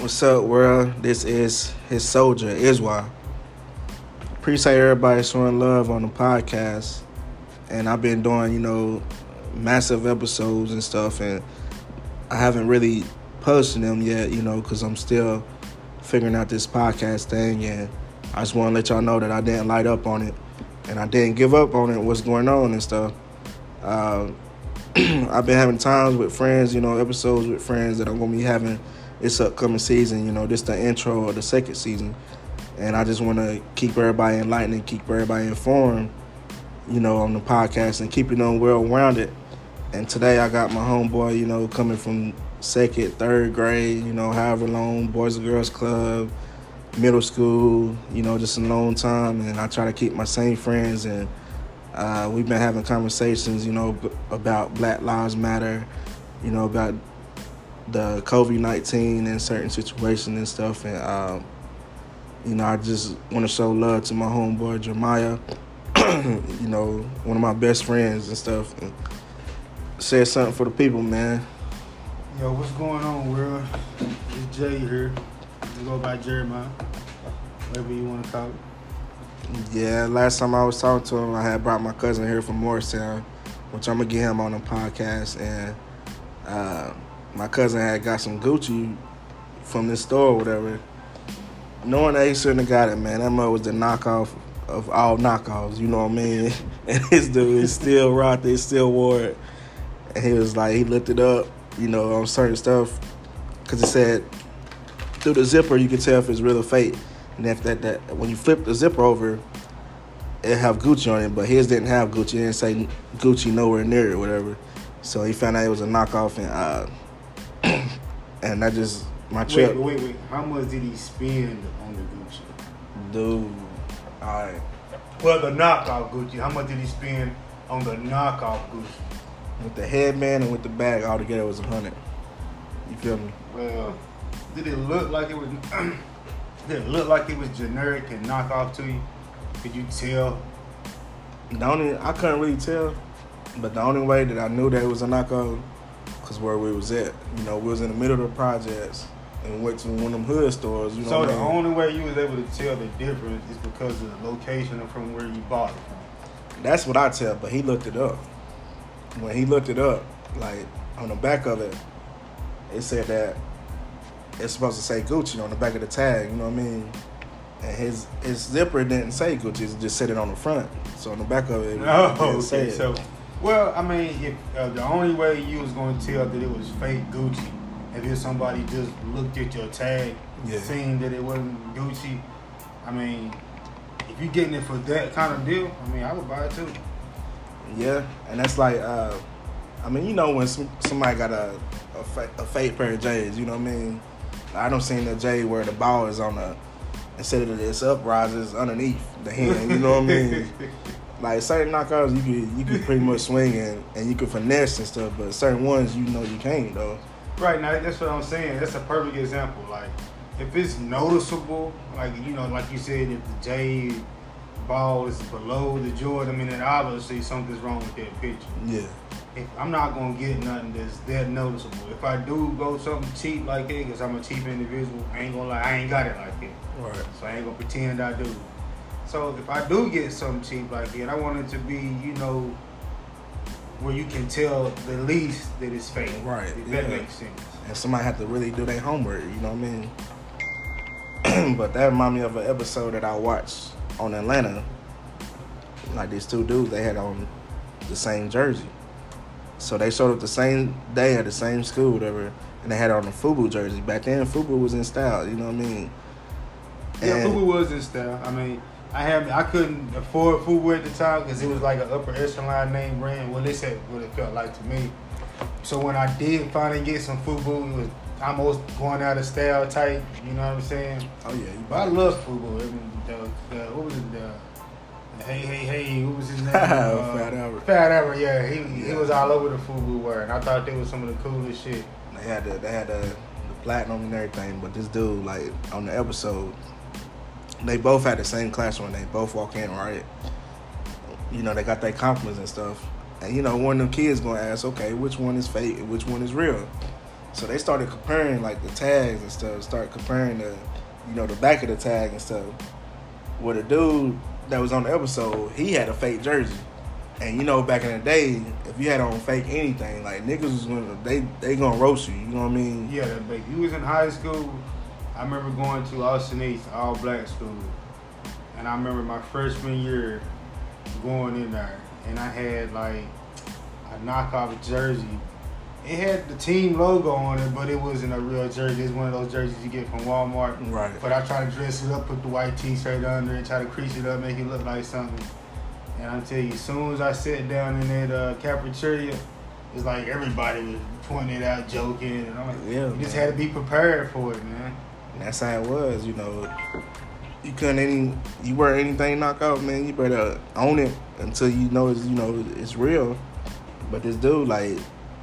What's up, world? This is his soldier, Iswa. Appreciate everybody showing love on the podcast. And I've been doing, you know, massive episodes and stuff, and I haven't really posted them yet, you know, because I'm still figuring out this podcast thing. And I just want to let y'all know that I didn't light up on it, and I didn't give up on it, what's going on and stuff. Uh, I've been having times with friends, you know, episodes with friends that I'm gonna be having this upcoming season. You know, this the intro of the second season, and I just want to keep everybody enlightened and keep everybody informed. You know, on the podcast and keeping them well rounded. And today I got my homeboy, you know, coming from second, third grade, you know, however long, Boys and Girls Club, middle school, you know, just a long time. And I try to keep my same friends and uh, we've been having conversations, you know, about Black Lives Matter, you know, about the COVID nineteen and certain situations and stuff. And um, you know, I just want to show love to my homeboy Jeremiah, you know, one of my best friends and stuff. And say something for the people, man. Yo, what's going on, world? It's Jay here. You go by Jeremiah, whatever you want to call it. Yeah, last time I was talking to him, I had brought my cousin here from Morristown, which I'm gonna get him on the podcast. And uh, my cousin had got some Gucci from this store or whatever. Knowing that he shouldn't have got it, man. That mug was the knockoff of all knockoffs, you know what I mean? And this dude is still rocked it, still wore it. And he was like, he looked it up, you know, on certain stuff. Because it said, through the zipper, you can tell if it's real or fake. And if that, that when you flip the zipper over, it have Gucci on it, but his didn't have Gucci. It didn't say Gucci nowhere near it or whatever. So he found out it was a knockoff, and uh, and that just my trip. Wait, wait, wait. How much did he spend on the Gucci? Dude, all right. Well, the knockoff Gucci. How much did he spend on the knockoff Gucci? With the headband and with the bag all together was a hundred. You feel me? Well, did it look like it was? did it look like it was generic and knockoff to you? Could you tell? The only I couldn't really tell, but the only way that I knew that it was a knockoff because where we was at. You know, we was in the middle of the projects and went to one of them hood stores. You know, So what the I mean? only way you was able to tell the difference is because of the location and from where you bought it from. That's what I tell, but he looked it up. When he looked it up, like on the back of it, it said that it's supposed to say Gucci on the back of the tag. You know what I mean? And his his zipper didn't say Gucci; it just said it on the front. So on the back of it, it Oh, say okay. it. So, well, I mean, if uh, the only way you was going to tell that it was fake Gucci, if if somebody just looked at your tag, Yeah. seen that it wasn't Gucci, I mean, if you're getting it for that kind of deal, I mean, I would buy it too. Yeah, and that's like, uh, I mean, you know, when some, somebody got a a, fa- a fake pair of J's, you know what I mean? I don't seen the J where the ball is on the instead of this up rises underneath the hand. You know what I mean? Like certain knockouts, you could you could pretty much swing and, and you could finesse and stuff, but certain ones you know you can't though. Right now, that's what I'm saying. That's a perfect example. Like, if it's noticeable, like you know, like you said, if the J ball is below the Jordan, I mean, then obviously something's wrong with that picture. Yeah, If I'm not gonna get nothing that's that noticeable. If I do go something cheap like that, because I'm a cheap individual, I ain't gonna lie, I ain't got it like that. right. So I ain't gonna pretend I do. So if I do get something cheap like that, I want it to be, you know, where you can tell the least that it's fake. Right, If that yeah. makes sense. And somebody have to really do their homework, you know what I mean? but that remind me of an episode that I watched on Atlanta. Like these two dudes, they had on the same jersey. So they showed up the same day at the same school, whatever, and they had on a FUBU jersey. Back then, FUBU was in style, you know what I mean? Yeah, And- Fubu was in style. I mean, I have I couldn't afford Fubu at the time because it was like an upper echelon name brand. Well, this said what it felt like to me. So when I did finally get some Fubu, it was almost going out of style type. You know what I'm saying? Oh yeah, you But I love Fubu. I mean, the, the, what was it? The, the hey hey hey, what was his name? Fat uh, Albert. Fat Albert. Yeah, he he was all over the Fubu word, and I thought they was some of the coolest shit. They had the they had the, the platinum and everything, but this dude like on the episode, they both had the same class when they both walk in right. You know they got their compliments and stuff, and you know one of them kids gonna ask, okay, which one is fake and which one is real, So they started comparing like the tags and stuff. Start comparing the, you know, the back of the tag and stuff. With a dude that was on the episode, he had a fake jersey. And you know, back in the day, if you had on fake anything, like niggas was gonna they they gonna roast you. You know what I mean? Yeah, big. You was in high school. I remember going to Austin East, all black school, and I remember my freshman year going in there, and I had like a knockoff jersey. It had the team logo on it, but it wasn't a real jersey. It's one of those jerseys you get from Walmart. Right. But I try to dress it up, put the white T-shirt under it, try to crease it up, make it look like something. And I tell you, as soon as I sat down in that uh, cafeteria, it's like everybody was pointing it out, joking, and I'm like, Yeah, you just had to be prepared for it, man. That's how it was, you know. You couldn't any, you wear anything knock out, man. You better own it until you know it's, you know, it's real. But this dude, like,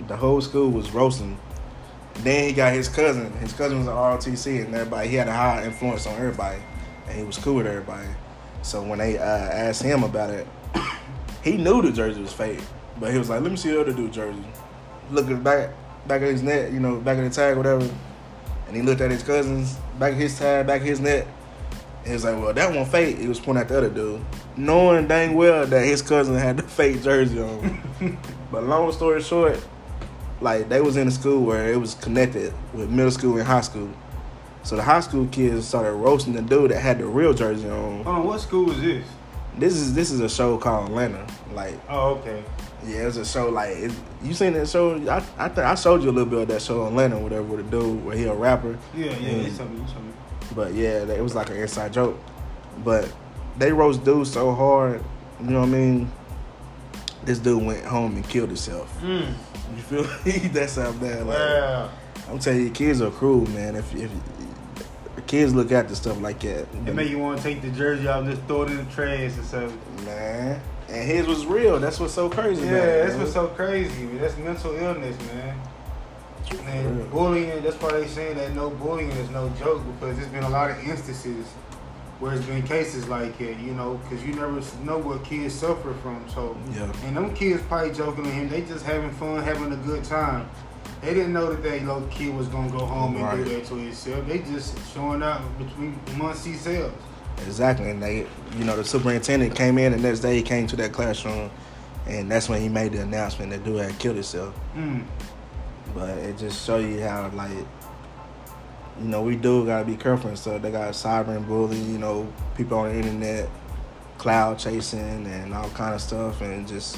the whole school was roasting. Then he got his cousin. His cousin was an ROTC, and everybody. He had a high influence on everybody, and he was cool with everybody. So when they uh, asked him about it, he knew the jersey was fake, but he was like, "Let me see the other dude jersey." Look at the back, back of his neck, you know, back of the tag, whatever. And he looked at his cousins, back of his tag, back of his neck. And he was like, well, that one fake. He was pointing at the other dude, knowing dang well that his cousin had the fake jersey on. but long story short, like they was in a school where it was connected with middle school and high school. So the high school kids started roasting the dude that had the real jersey on. On, what school was this? This is this is a show called Atlanta. Like Oh, okay. Yeah, it's a show like it, you seen that show. I I think I showed you a little bit of that show on Atlanta, whatever, with a dude where he a rapper. Yeah, yeah, Mm. you told me, you told me. But yeah, it was like an inside joke. But they roast dudes so hard, you know what I mean? This dude went home and killed himself. Mm. You feel me? That's how bad. Like, Wow. I'm telling you, kids are cruel, man. If if kids look at the stuff like that, It make you want to take the jersey off and just throw it in the trash and stuff. man. And his was real. That's what's so crazy. Man. Yeah, it, that's man. what's so crazy. Man. That's mental illness, man. And bullying, that's why they saying that no bullying is no joke because there's been a lot of instances where it's been cases like it, you know, because you never know what kids suffer from. So, Yeah. and them kids probably joking to him, they just having fun, having a good time. They didn't know that that little kid was gonna go home and Right. do that to himself. They just showing out between amongst themselves. Exactly, and they, you know, the superintendent came in the next day. He came to that classroom, and that's when he made the announcement that dude had killed himself. Mm. But it just show you how like you know, we do gotta be careful and stuff. They got cyber and bullying, you know, people on the internet, cloud chasing and all kind of stuff and just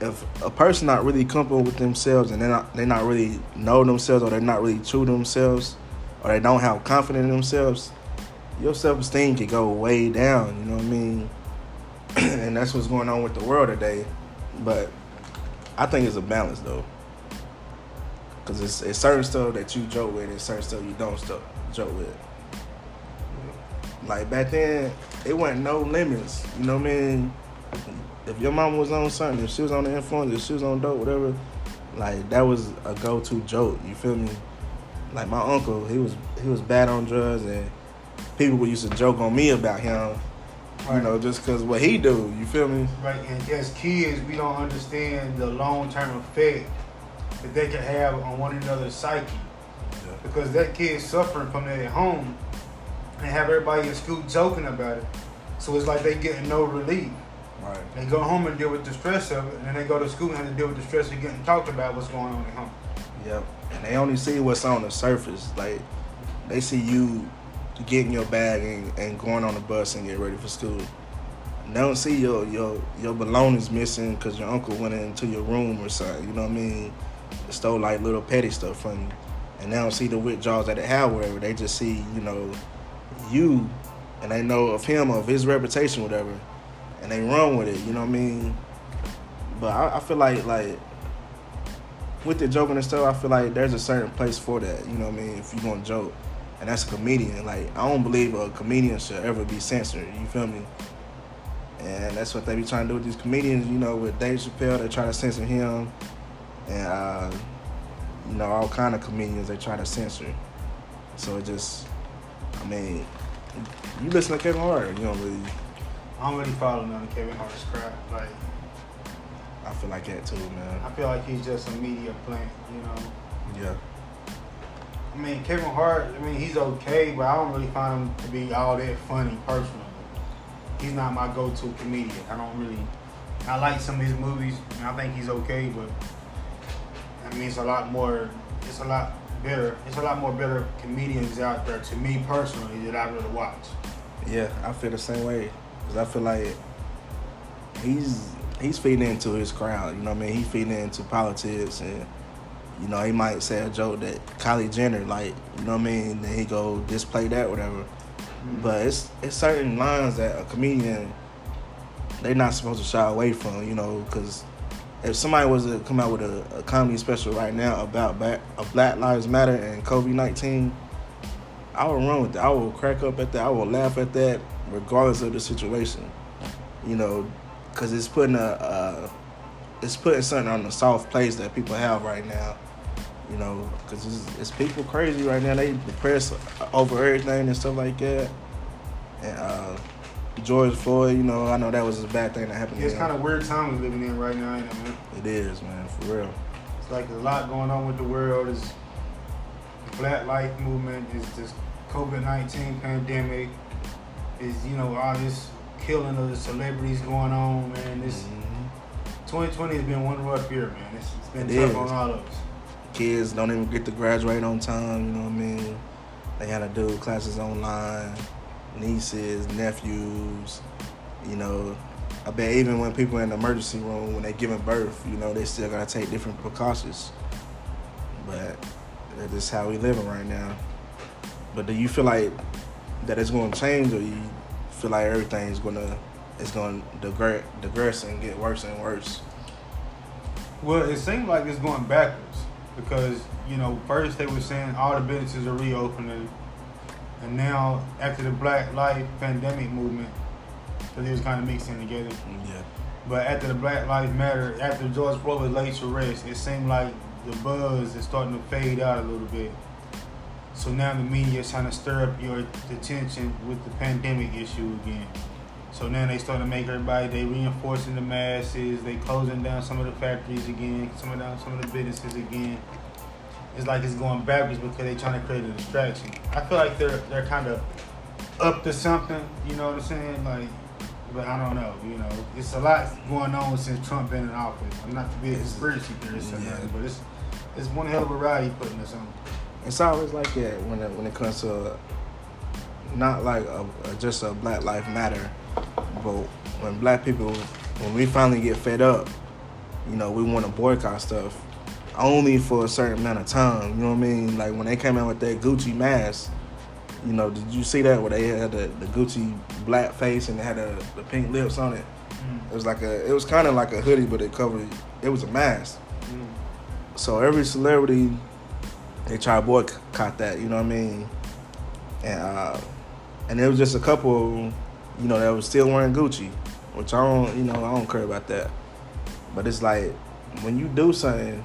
if a person not really comfortable with themselves and they're not they not really know themselves or they're not really true to themselves or they don't have confidence in themselves, your self esteem could go way down, you know what I mean? and that's what's going on with the world today. But I think it's a balance though. Cause it's, it's certain stuff that you joke with, and certain stuff you don't stuff joke with. Like back then, it wasn't no limits. You know what I mean? If your mom was on something, if she was on the influence, if she was on dope, whatever, like that was a go-to joke. You feel me? Like my uncle, he was he was bad on drugs, and people would used to joke on me about him. You know, just cause what he do. You feel me? Right, and as kids, we don't understand the long term effect that they can have on one another's psyche. Because that kid's suffering from that at home and have everybody in school joking about it. So it's like they getting no relief. Right. They go home and deal with the stress of it, and then they go to school and have to deal with the stress of getting talked about what's going on at home. Yep. And they only see what's on the surface. Like they see you getting your bag and, and going on the bus and get ready for school. And they don't see your your your belongings missing because your uncle went into your room or something. You know what I mean? Stole like little petty stuff from you. And they don't see the withdrawals that they have Whatever They just see, you know, you and they know of him, of his reputation, whatever. And they run with it, you know what I mean? But I, I feel like like with the joking and stuff, I feel like there's a certain place for that. You know what I mean? If you gonna joke, and that's a comedian. Like I don't believe a comedian should ever be censored. You feel me? And that's what they be trying to do with these comedians. You know, with Dave Chappelle, they try to censor him, and uh, you know all kind of comedians they try to censor. So it just, I mean, you listen to Kevin Hart, you don't really. I don't really follow none of Kevin Hart's crap. Like I feel like that too, man. I feel like he's just a media plant, you know. Yeah. I mean, Kevin Hart. I mean, he's okay, but I don't really find him to be all that funny personally. He's not my go-to comedian. I don't really. I like some of his movies, and I think he's okay, but I mean, it's a lot more. It's a lot better. It's a lot more better comedians out there to me personally that I really watch. Yeah, I feel the same way. Cause I feel like he's he's feeding into his crowd. You know what I mean? He feeding into politics, and you know he might say a joke that Kylie Jenner like. You know what I mean? Then he go display that whatever. Mm-hmm. But it's it's certain lines that a comedian they're not supposed to shy away from. You know, because if somebody was to come out with a, a comedy special right now about black, a Black Lives Matter and COVID nineteen, I would run with that. I will crack up at that. I would laugh at that, regardless of the situation. You know, because it's putting a, uh, it's putting something on the soft place that people have right now. You know, because it's, it's people crazy right now. They depressed over everything and stuff like that. And uh, George Floyd, you know, I know that was a bad thing that happened. It's kind of weird time we're living in right now, ain't it, man? It is, man, for real. It's like a lot going on with the world. Is the Black Life Movement. Is this COVID nineteen pandemic? Is you know all this killing of the celebrities going on, man. This Mhm. 2020 has been one rough year, man. It's, it's been It tough is. on all of us. Kids don't even get to graduate on time. You know what I mean? They had to do classes online. Nieces, nephews. You know, I bet even when people in the emergency room when they giving birth, you know, they still gotta take different precautions. But that's just how we living right now. But do you feel like that it's going to change, or you feel like everything's gonna it's going to digress, digress and get worse and worse? Well, it seems like it's going backwards because you know first they were saying all the businesses are reopening, and now after the Black Life pandemic movement, so they was kind of mixing together. Yeah. But after the Black Lives Matter, after George Floyd was laid to rest, it seemed like the buzz is starting to fade out a little bit. So now the media is trying to stir up your attention with the pandemic issue again. So now they start to make everybody they reinforcing the masses, they closing down some of the factories again, some of down some of the businesses again. It's like it's going backwards because they're trying to create a distraction. I feel like they're they're kind of up to something, you know what I'm saying? Like but I don't know, you know. It's a lot going on since Trump been in office. I'm not to be a conspiracy theorist or Yeah. nothing, but it's it's one hell of a ride he putting us on. It's always like that when it, when it comes to not like a, a- just a Black Life Matter, but when Black people when we finally get fed up, you know, we want to boycott stuff only for a certain amount of time. You know what I mean? Like when they came out with that Gucci mask. You know, did you see that where they had the, the Gucci black face and they had the, the pink lips on it? Mm. It was like a, it was kind of like a hoodie, but it covered. It was a mask. Mm. So every celebrity, they try to boycott that. You know what I mean? And uh, and there was just a couple, you know, that was still wearing Gucci, which I don't, you know, I don't care about that. But it's like when you do something,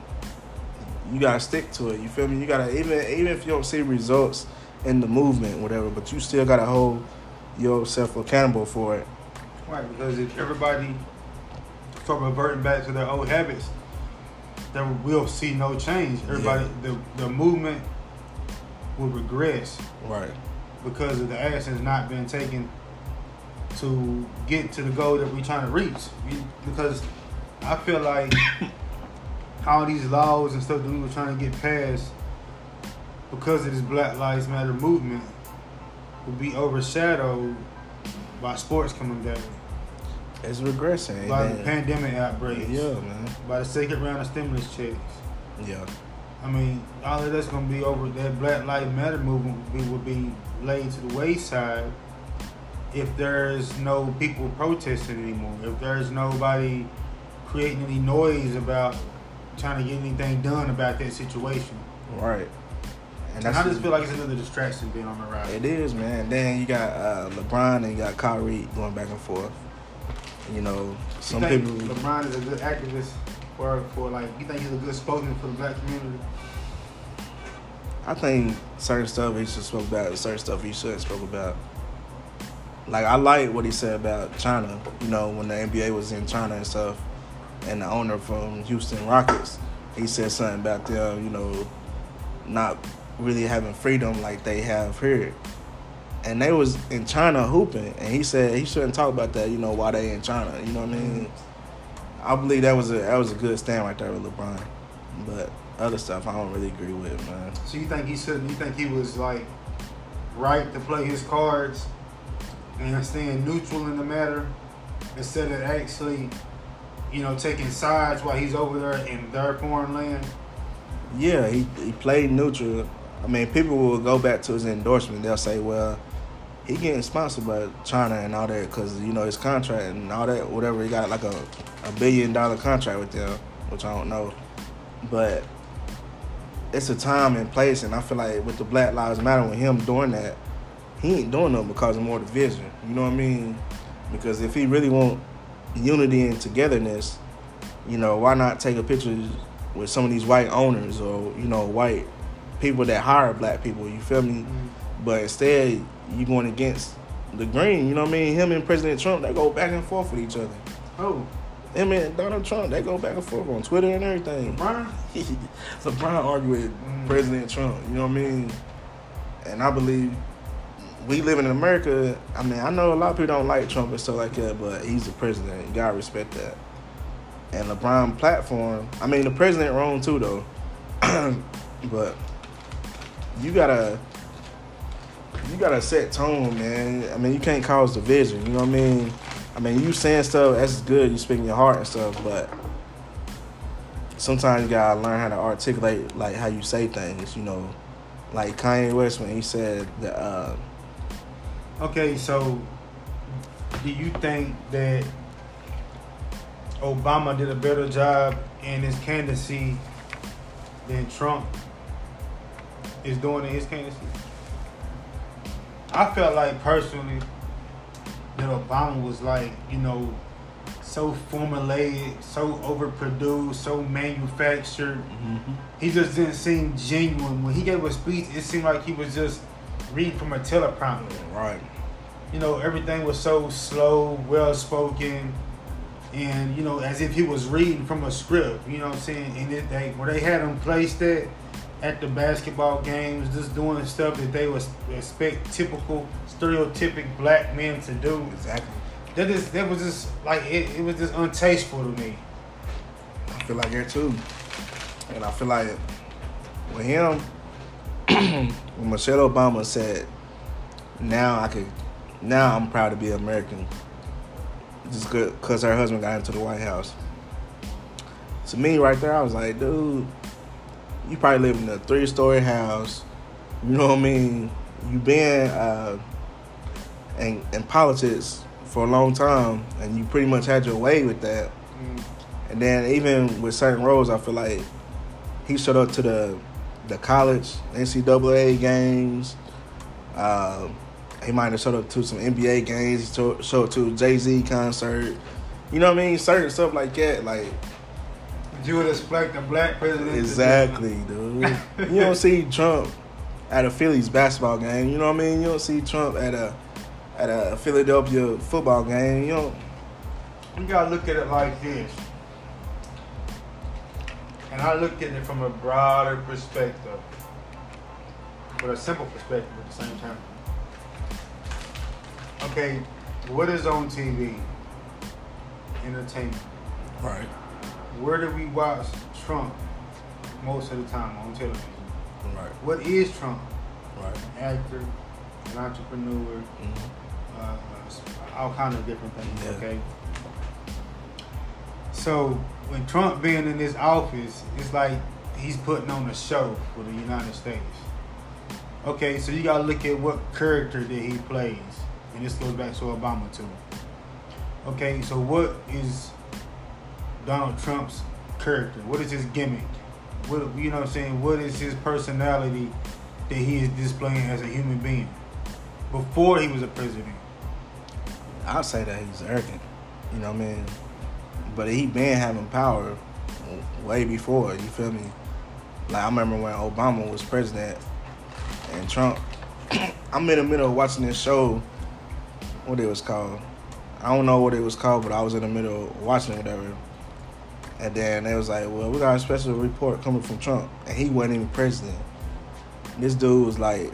you gotta stick to it. You feel me? You gotta even even if you don't see results in the movement, whatever, but you still gotta hold yourself accountable for it. Right, because if everybody start reverting back to their old habits, then we'll see no change. Everybody, the the movement will regress Right. because of the actions not being taken to get to the goal that we're trying to reach. Because I feel like all these laws and stuff that we were trying to get passed because of this Black Lives Matter movement will be overshadowed by sports coming back, It's regressing. by and the pandemic outbreaks, Yeah, man. by the second round of stimulus checks. Yeah. I mean, all of that's gonna be over. That Black Lives Matter movement will be, laid to the wayside if there's no people protesting anymore. If there's nobody creating any noise about trying to get anything done about that situation. Right. And I just feel like it's another distraction being on the ride. It is, man. Then you got uh, LeBron and you got Kyrie going back and forth. You know, some you think people. LeBron is a good activist for for like you think he's a good spokesman for the black community? I think certain stuff he should spoke about, certain stuff he shouldn't spoke about. Like I like what he said about China. You know, when the NBA was in China and stuff, and the owner from Houston Rockets, he said something about them. You know, not really having freedom like they have here. And they was in China hooping, and he said he shouldn't talk about that. You know why they in China? You know what I mean? Mm-hmm. I believe that was a that was a good stand right there with LeBron, but other stuff I don't really agree with, man. So you think he shouldn't? You think he was like right to play his cards and staying neutral in the matter instead of actually, you know, taking sides while he's over there in their foreign land? Yeah, he he played neutral. I mean, people will go back to his endorsement. They'll say, well, he getting sponsored by China and all that because you know his contract and all that whatever he got like a a billion dollar contract with them, which I don't know, but it's a time and place, and I feel like with the Black Lives Matter, with him doing that, he ain't doing it because of more division. You know what I mean? Because if he really want unity and togetherness, you know, why not take a picture with some of these white owners or you know white people that hire black people? You feel me? Mm-hmm. But instead, you going against the green. You know what I mean? Him and President Trump, they go back and forth with each other. Oh. Him and Donald Trump, they go back and forth on Twitter and everything. LeBron? LeBron argue with mm. President Trump. You know what I mean? And I believe we live in America. I mean, I know a lot of people don't like Trump and stuff like that, but he's the president. You gotta respect that. And LeBron platform. I mean, the president wrong too, though. but you gotta you gotta set tone, man. I mean, you can't cause division. You know what I mean? I mean, you saying stuff that's good. You speaking your heart and stuff, but sometimes you gotta learn how to articulate like how you say things. You know, like Kanye West when he said that. Uh, okay, so do you think that Obama did a better job in his candidacy than Trump is doing in his candidacy? I felt like personally that Obama was like, you know, so formulated, so overproduced, so manufactured. Mm-hmm. He just didn't seem genuine. When he gave a speech, it seemed like he was just reading from a teleprompter. Right. You know, everything was so slow, well spoken, and you know, as if he was reading from a script. You know what I'm saying? And it, they, where they had him placed at at the basketball games, just doing stuff that they would expect typical, stereotypic black men to do. Exactly. That is that was just like it, it was just untasteful to me. I feel like that too. And I feel like with him when Michelle Obama said, Now I could now I'm proud to be American. Just good because her husband got into the White House. To me right there, I was like, dude, you probably live in a three story house. You know what I mean? You've been uh, in, in politics for a long time, and you pretty much had your way with that. Mm. And then even with certain roles, I feel like he showed up to the the college NCAA games. Uh, he might have showed up to some NBA games. He showed up to a Jay Z concert. You know what I mean? Certain stuff like that, like you would expect a black president. Exactly, dude. you don't see Trump at a Phillies basketball game. You know what I mean? You don't see Trump at a at a Philadelphia football game. You know. You gotta look at it like this. And I look at it from a broader perspective. But a simple perspective at the same time. Okay, what is on TV? Entertainment. Right where do we watch Trump most of the time on television? Right. What is Trump? Right. An actor, an entrepreneur, mm-hmm. uh, all kind of different things. Yeah. Okay. So when Trump being in this office, it's like he's putting on a show for the United States. Okay, so you gotta look at what character that he plays, and this goes back to Obama too. Okay, so what is Donald Trump's character? What is his gimmick? What you know what I'm saying? What is his personality that he is displaying as a human being before he was a president? I'll say that he's arrogant. You know what I mean? But he been having power way before, you feel me? Like I remember when Obama was president and Trump I'm in the middle of watching this show, what it was called. I don't know what it was called, but I was in the middle of watching whatever. And then they was like, well, we got a special report coming from Trump. And he wasn't even president. This dude was like,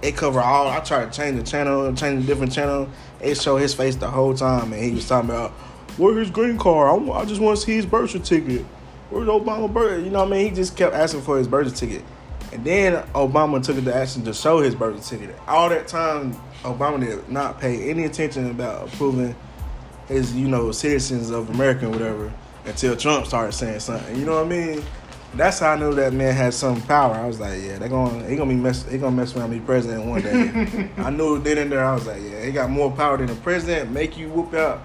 it covered all. I tried to change the channel, change a different channel. It showed his face the whole time, and he was talking about where his green card. I, I just want to see his birth certificate. Where's Obama birth? You know what I mean? He just kept asking for his birth certificate. And then Obama took the action to show his birth certificate. All that time, Obama did not pay any attention about approving his, you know, citizens of America or whatever until Trump started saying something. You know what I mean? That's how I knew that man had some power. I was like, yeah, they're gonna he gonna be mess he gonna mess around be president one day. I knew then and there I was like, yeah, he got more power than the president, make you whoop out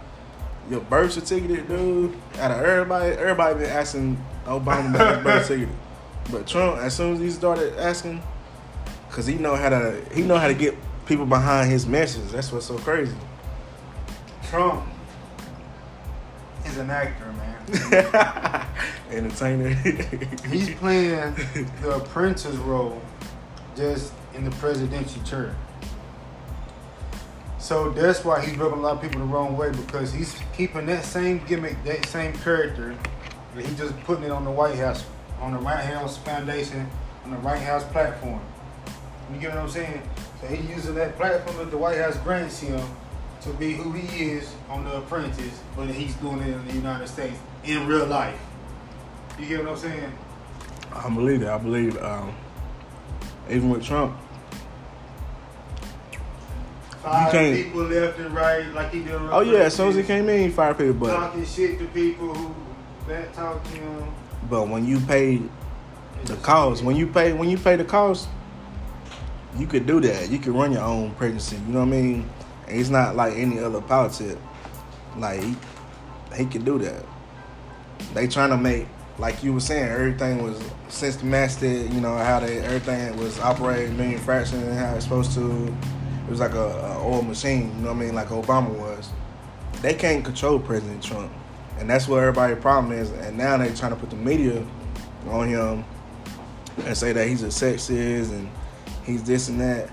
your birth certificate, dude. Out of everybody, everybody been asking Obama about his birth certificate. But Trump, as soon as he started asking, cause he know how to he know how to get people behind his message. That's what's so crazy. Trump is an actor, man. Entertainer. He's playing the apprentice role just in the presidential chair. So that's why he's rubbing a lot of people the wrong way because he's keeping that same gimmick, that same character, but he's just putting it on the White House, on the White House Foundation, on the White House platform. You get what I'm saying? So he's using that platform that the White House grants him to be who he is on The Apprentice, but he's doing it in the United States in real life. You get what I'm saying? I believe it. I believe um, even with Trump, Five people left and right, like he did. oh yeah, as soon as he came in, he fired people. But talking shit to people who that talk to him. but when you pay the cost, when you pay when you pay the cost, you could do that. You could run your own pregnancy. You know what I mean? It's not like any other politic. Like he, he could do that. They trying to make like you were saying, everything was systematic. You know how they everything was operating manufacturing and how it's supposed to. It was like a, a oil machine. You know what I mean? Like Obama was. They can't control President Trump, and that's what everybody's problem is. And now they trying to put the media on him and say that he's a sexist and he's this and that.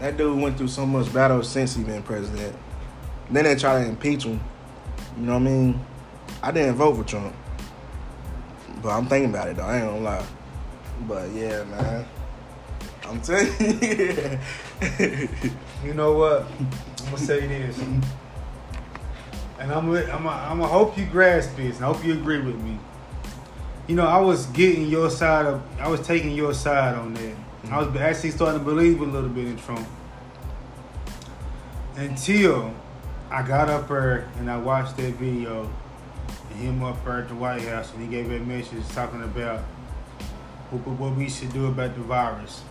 That dude went through so much battle since he been president. Then they try to impeach him. You know what I mean? I didn't vote for Trump. But I'm thinking about it though, I ain't gonna lie. But yeah, man. I'm telling you. You know what? I'm gonna say this, and I'm with, I'm a, I'm hope you grasp this, and I hope you agree with me. You know, I was getting your side of, I was taking your side on that. I was actually starting to believe a little bit in Trump until I got up there and I watched that video and him up there at the White House, and he gave that message talking about what, what we should do about the virus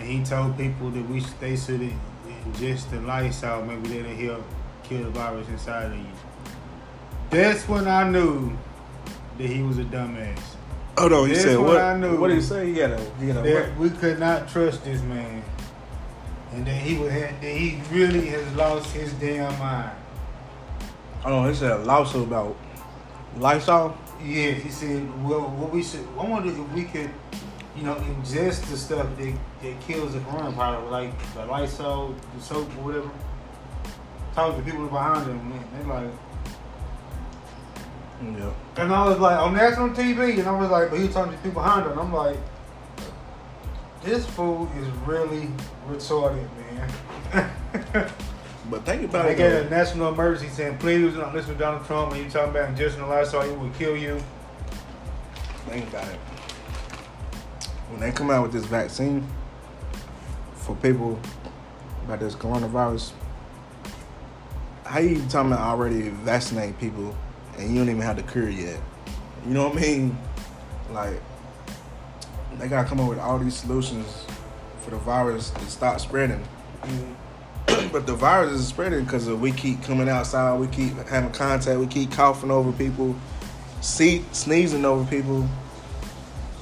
and he told people that we they should ingest the Lysol, maybe that'll help kill the virus inside of you. That's when I knew that he was a dumbass. Oh, Hold on, he That's said what what? I knew. What did he say? He got a he got a That we could not trust this man, and that he would have, that he really has lost his damn mind. Hold on, he said a lawsuit about Lysol. Yeah, he said, well, what we should, I wonder if we could, you know, ingest the stuff that, that kills the coronavirus, like the Lysol, the soap, or whatever. Talk to people behind them, man. They're like, Yeah. and I was like, on national TV, and I was like, but he was talking to people behind him. I'm like, this fool is really retarded, man. But think about they it. get though. a national emergency saying, please do not listen to Donald Trump when you talking about ingesting the Lysol, it will kill you. Think about it. When they come out with this vaccine for people about this coronavirus, how you talking about already vaccinate people and you don't even have the cure yet? You know what I mean? Like they gotta come up with all these solutions for the virus to stop spreading. Mm-hmm. but the virus is spreading because we keep coming outside, we keep having contact, we keep coughing over people, see, sneezing over people.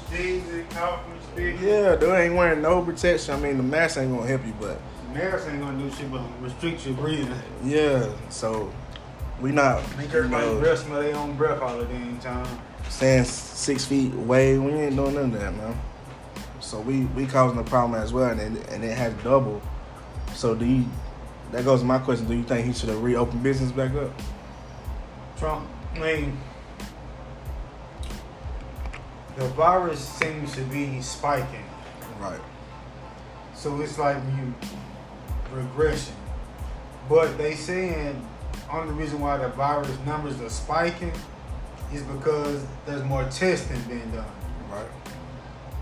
Sneezing, coughing, spitting. Yeah, they ain't wearing no protection. I mean, the mask ain't gonna help you, but Mask ain't gonna do shit but restrict your breathing. yeah. So we not Make you everybody know, breath smell their own breath all the damn time. staying six feet away. We ain't doing none of that, man. So we we causing a problem as well, and it, and it has doubled. So do you? That goes to my question. Do you think he should have reopened business back up? Trump, I mean, the virus seems to be spiking. Right. So it's like you regression. But they saying only reason why the virus numbers are spiking is because there's more testing being done. Right.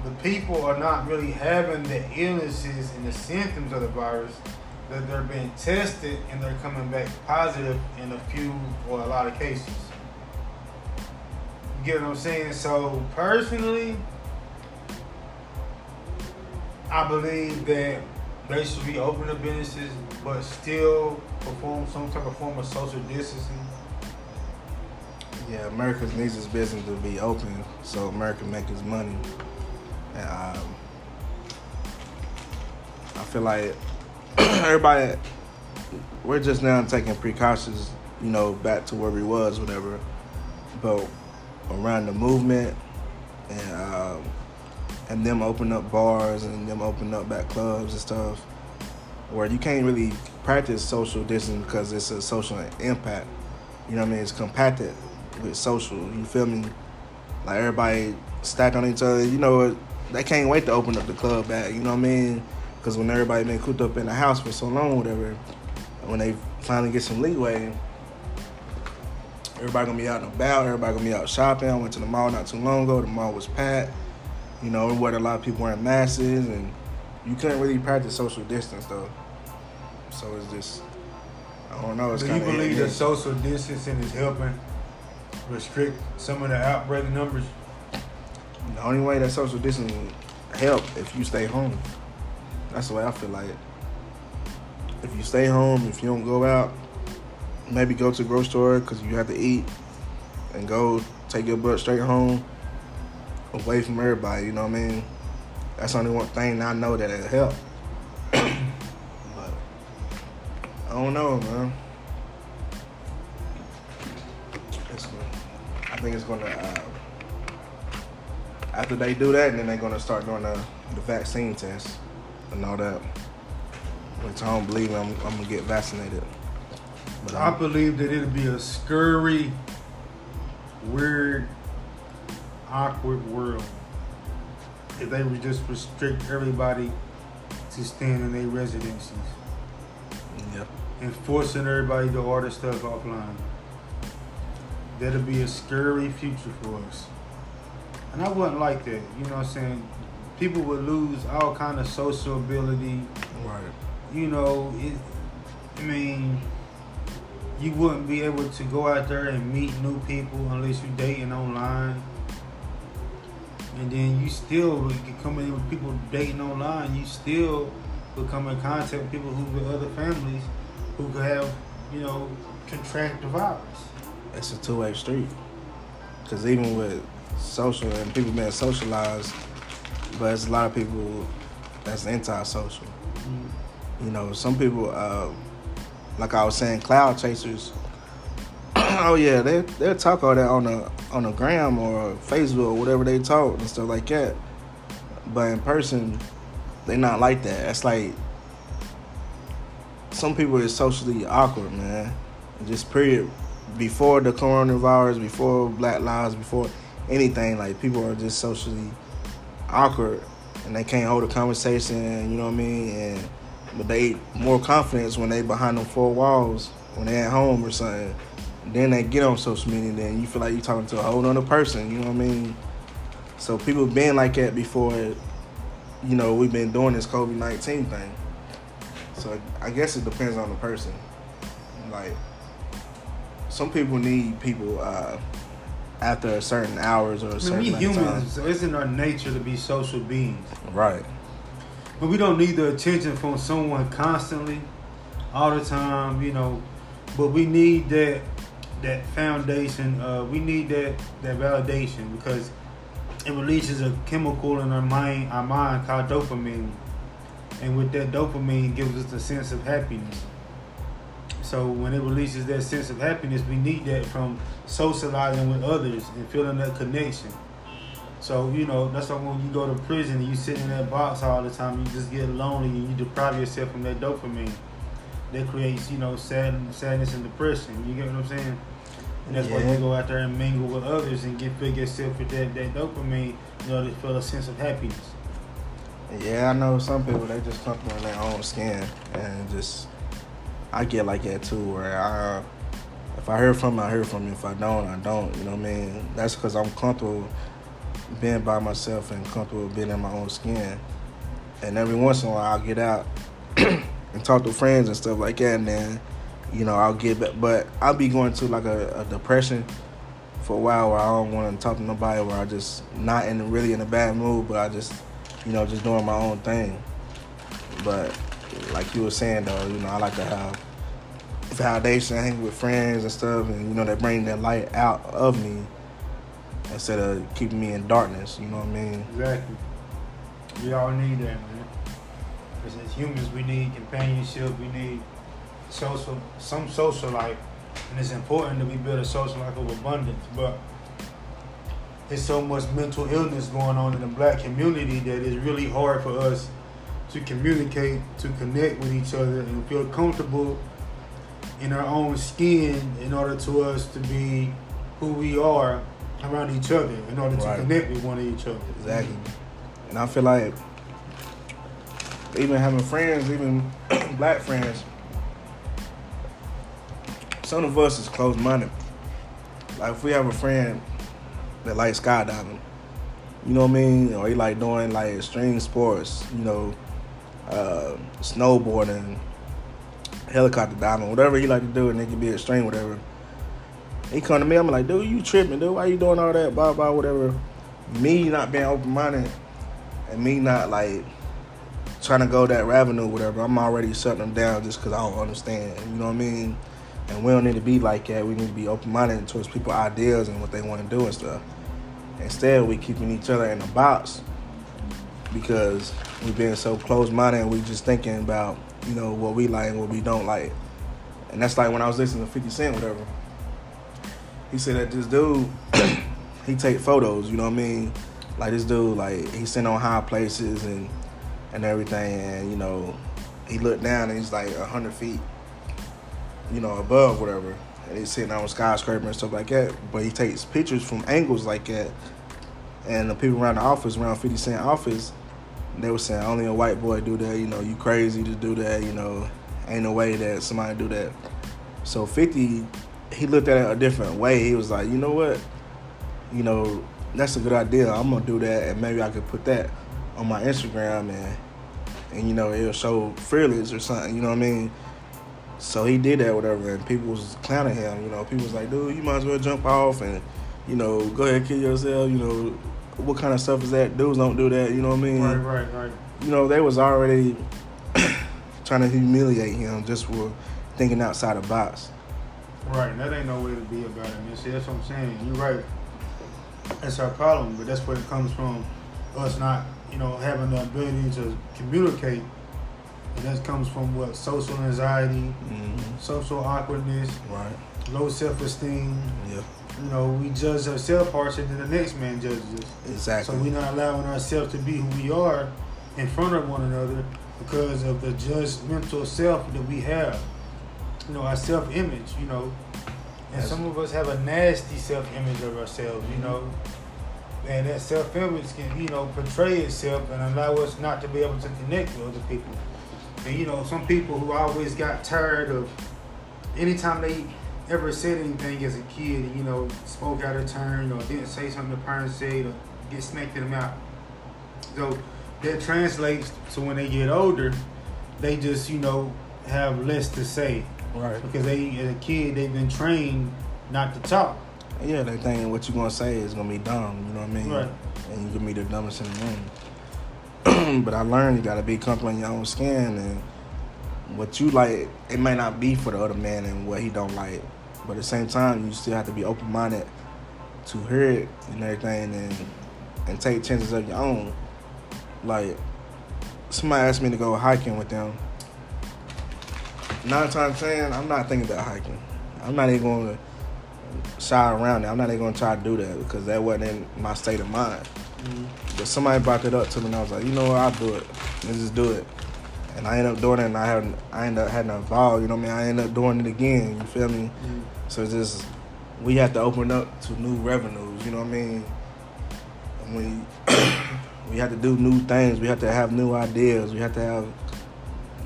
The people are not really having the illnesses and the symptoms of the virus. That they're being tested and they're coming back positive in a few or a lot of cases. You get what I'm saying? So personally, I believe that be open to businesses, but still perform some type of form of social distancing. Yeah, America needs its business to be open so America make its money. And um, I feel like everybody, we're just now taking precautions, you know, back to where we was, whatever. But around the movement and um, and them open up bars and them open up back clubs and stuff, where you can't really practice social distancing because it's a social impact. You know what I mean? It's compacted with social. You feel me? Like everybody stacked on each other. You know, they can't wait to open up the club back. You know what I mean? Because when everybody been cooped up in the house for so long, whatever, when they finally get some leeway, everybody gonna be out and about. Everybody gonna be out shopping. I went to the mall not too long ago. The mall was packed. You know, what a lot of people wearing masks, and you couldn't really practice social distance though. So it's just, I don't know. It's Do you believe that social distancing is helping restrict some of the outbreak numbers? The only way that social distancing help if you stay home. That's the way I feel like it. If you stay home, if you don't go out, maybe go to the grocery store because you have to eat, and go take your butt straight home, away from everybody. You know what I mean? That's the only one thing I know that it'll help. but I don't know, man. It's gonna, I think it's gonna. Uh, after they do that, then they're gonna start doing the, the vaccine test and all that. Which I don't believe I'm, I'm gonna get vaccinated. But I I'm, believe that it'll be a scurry, weird, awkward world if they would just restrict everybody to staying in their residences yeah, and forcing everybody to order stuff offline. That'll be a scary future for us. And I wouldn't like that. You know what I'm saying? People would lose all kind of social ability. right. You know, it, I mean, you wouldn't be able to go out there and meet new people unless you're dating online. And then you still coming in with people dating online. You still would come in contact with people who with other families who could have, you know, contract the virus. It's a two way street. Cause even with social and people being socialized, but it's a lot of people that's anti-social. You know, some people, uh, like I was saying, cloud chasers. Oh yeah, they they'll talk all that on the on the gram or Facebook or whatever they talk and stuff like that. But in person, they not like that. It's like some people is socially awkward, man. Just period. Before the coronavirus, before Black Lives, before anything, like people are just socially awkward and they can't hold a conversation. You know what I mean? And but they more confidence when they behind them four walls when they at home or something. Then they get on social media, and then you feel like you're talking to a whole other person. You know what I mean? So people been like that before. You know, we've been doing this COVID nineteen thing. So I guess it depends on the person. Like some people need people uh, after a certain hours or a I mean, certain we amount of time. humans, so it's in our nature to be social beings. Right. But we don't need the attention from someone constantly, all the time, you know. But we need that that foundation. Uh, we need that that validation because it releases a chemical in our mind, our mind called dopamine, and with that dopamine gives us a sense of happiness. So when it releases that sense of happiness, we need that from socializing with others and feeling that connection. So you know that's why when you go to prison and you sit in that box all the time, you just get lonely and you deprive yourself from that dopamine. That creates you know sad, sadness and depression. You get what I'm saying? And that's why you go out there and mingle with others and get fill yourself with that, that dopamine. You know to feel a sense of happiness. Yeah, I know some people they just comfortable in their own skin and just I get like that too where I if I hear from you, I hear from you. If I don't, I don't. You know what I mean? That's because I'm comfortable being by myself and comfortable being in my own skin. And every once in a while, I'll get out and talk to friends and stuff like that, and then you know I'll get back. But I'll be going to like a, a depression for a while where I don't want to talk to nobody, where I just not in really in a bad mood, but I just you know just doing my own thing. But like you were saying though, you know I like to have validation, hang with friends and stuff, and you know they bring that light out of me instead of keeping me in darkness. You know what I mean? Exactly. We all need that, man. Because as humans, we need companionship. We need social, some social life, and it's important that we build a social life of abundance. But there's so much mental illness going on in the black community that it's really hard for us to communicate, to connect with each other, and feel comfortable in our own skin in order to us to be who we are around each other in order to connect with one of each other. Exactly. And I feel like even having friends, even black friends, some of us is close minded. Like if we have a friend that likes skydiving, you know what I mean? Or he like doing like extreme sports, you know, uh, snowboarding, helicopter diving, whatever he like to do, and it can be extreme, whatever. He come to me, I'm like, dude, you tripping, dude? Why you doing all that? Blah blah, whatever. Me not being open minded, and me not like trying to go that avenue, whatever. I'm already shutting them down just because I don't understand. You know what I mean? And we don't need to be like that. We need to be open minded towards people's ideas and what they want to do and stuff. Instead, we keeping each other in a box because we being so close minded and we just thinking about you know what we like and what we don't like. And that's like when I was listening to 50 Cent, whatever. He said that this dude, he take photos. You know what I mean? Like this dude, like he sitting on high places and and everything, and you know, he looked down and he's like hundred feet, you know, above whatever, and he's sitting on a skyscraper and stuff like that. But he takes pictures from angles like that, and the people around the office, around Fifty Cent office, they were saying only a white boy do that. You know, you crazy to do that. You know, ain't no way that somebody do that. So Fifty, he looked at it a different way. He was like, you know what, you know, that's a good idea. I'm gonna do that, and maybe I could put that on my Instagram and and you know he'll show fearless or something. You know what I mean? So he did that, whatever, and people was clowning him. You know, people was like, dude, you might as well jump off and you know go ahead and kill yourself. You know, what kind of stuff is that? Dudes don't do that. You know what I mean? Right, right, right. You know, they was already trying to humiliate him just for thinking outside the box. Right, and that ain't no way to be about it, man. See, that's what I'm saying. You're right. That's our problem, but that's where it comes from. Us not, you know, having the ability to communicate, and that comes from what social anxiety, Mm-hmm. social awkwardness, Right. low self-esteem. Yeah. You know, we judge ourselves harsher than the next man judges us. Exactly. So we're not allowing ourselves to be who we are in front of one another because of the judgmental self that we have. You know, our self image, you know. And some of us have a nasty self image of ourselves, you know. And that self image can, you know, portray itself and allow us not to be able to connect with other people. And you know, some people who always got tired of anytime they ever said anything as a kid, you know, spoke out of turn or didn't say something the parents said or get smacked in the mouth. So that translates to when they get older, they just, you know, have less to say. right. Because they as a kid they've been trained not to talk. Yeah, they think what you gonna say is gonna be dumb. You know what I mean? Right. And you can be the dumbest in the room. but I learned you gotta be comfortable in your own skin, and what you like, it may not be for the other man, and what he don't like. But at the same time, you still have to be open minded to hear it and everything, and and take chances of your own. Like somebody asked me to go hiking with them. Nine times ten, I'm not thinking about hiking. I'm not even going to shy around it. I'm not even gonna try to do that because that wasn't in my state of mind. Mm-hmm. But somebody brought it up to me and I was like, you know what, I'll do it. Let's just do it. And I ended up doing it and I had I ended up having a ball, you know what I mean? I ended up doing it again, you feel me? Mm-hmm. So it's just we have to open up to new revenues, you know what I mean? And you, We have to do new things. We have to have new ideas. We have to have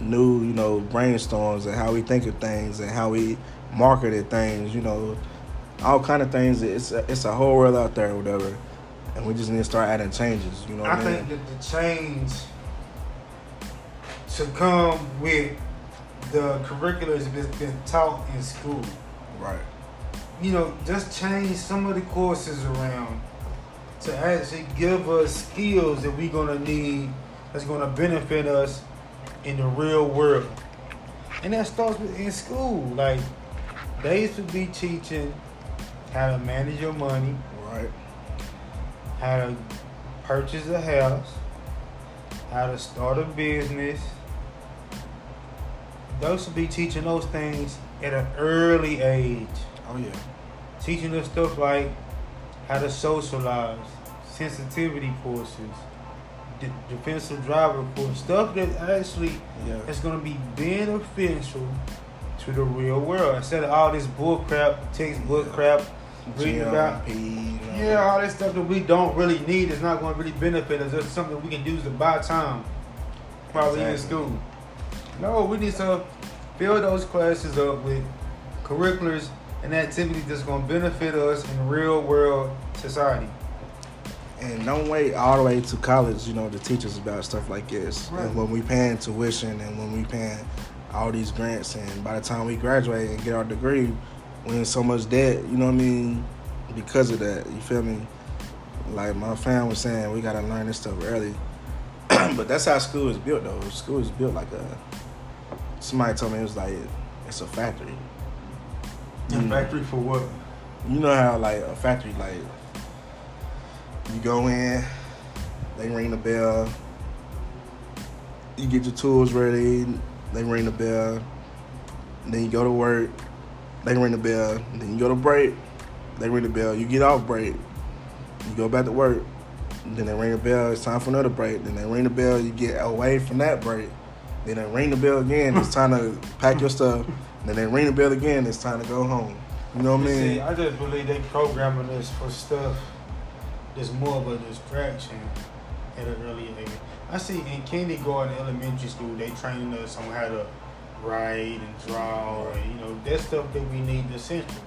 new, you know, brainstorms and how we think of things and how we marketed things. You know, all kind of things. It's a, it's a whole world out there, or whatever. And we just need to start adding changes. You know, I I mean? think that the change should come with the curriculum that's been taught in school. right. You know, just change some of the courses around to actually give us skills that we're gonna need that's gonna benefit us in the real world. And that starts with in school. Like they used to be teaching how to manage your money, Right. how to purchase a house, how to start a business. Those should be teaching those things at an early age. Oh yeah. Teaching us stuff like how to socialize, sensitivity courses, de- defensive driver course, stuff that actually Yeah. is going to be beneficial to the real world instead of all this bull crap, textbook Yeah. crap, reading about yeah, all that stuff that we don't really need is not going to really benefit us. It's something we can use to buy time while we're in school. No, we need to fill those classes up with curriculars and activities that's going to benefit us in real world society. And don't wait all the way to college, you know, to teach us about stuff like this. Right. And when we paying tuition and when we paying all these grants and by the time we graduate and get our degree, in so much debt, you know what I mean? Because of that, you feel me? Like my fam was saying, we gotta learn this stuff early. but that's how school is built though. School is built like a somebody told me it was like it's a factory. A Mm. factory for what? You know how like a factory like you go in, they ring the bell, you get your tools ready, they ring the bell, then you go to work, they ring the bell, then you go to break, they ring the bell, you get off break, you go back to work, then they ring the bell, it's time for another break, then they ring the bell, you get away from that break, then they ring the bell again, it's time to pack your stuff, then they ring the bell again, it's time to go home. You know what I mean? See, I just believe they programming us for stuff that's more of a distraction at an early age. I see in kindergarten, elementary school, they training us on how to write and draw, and you know that stuff that we need the essentials.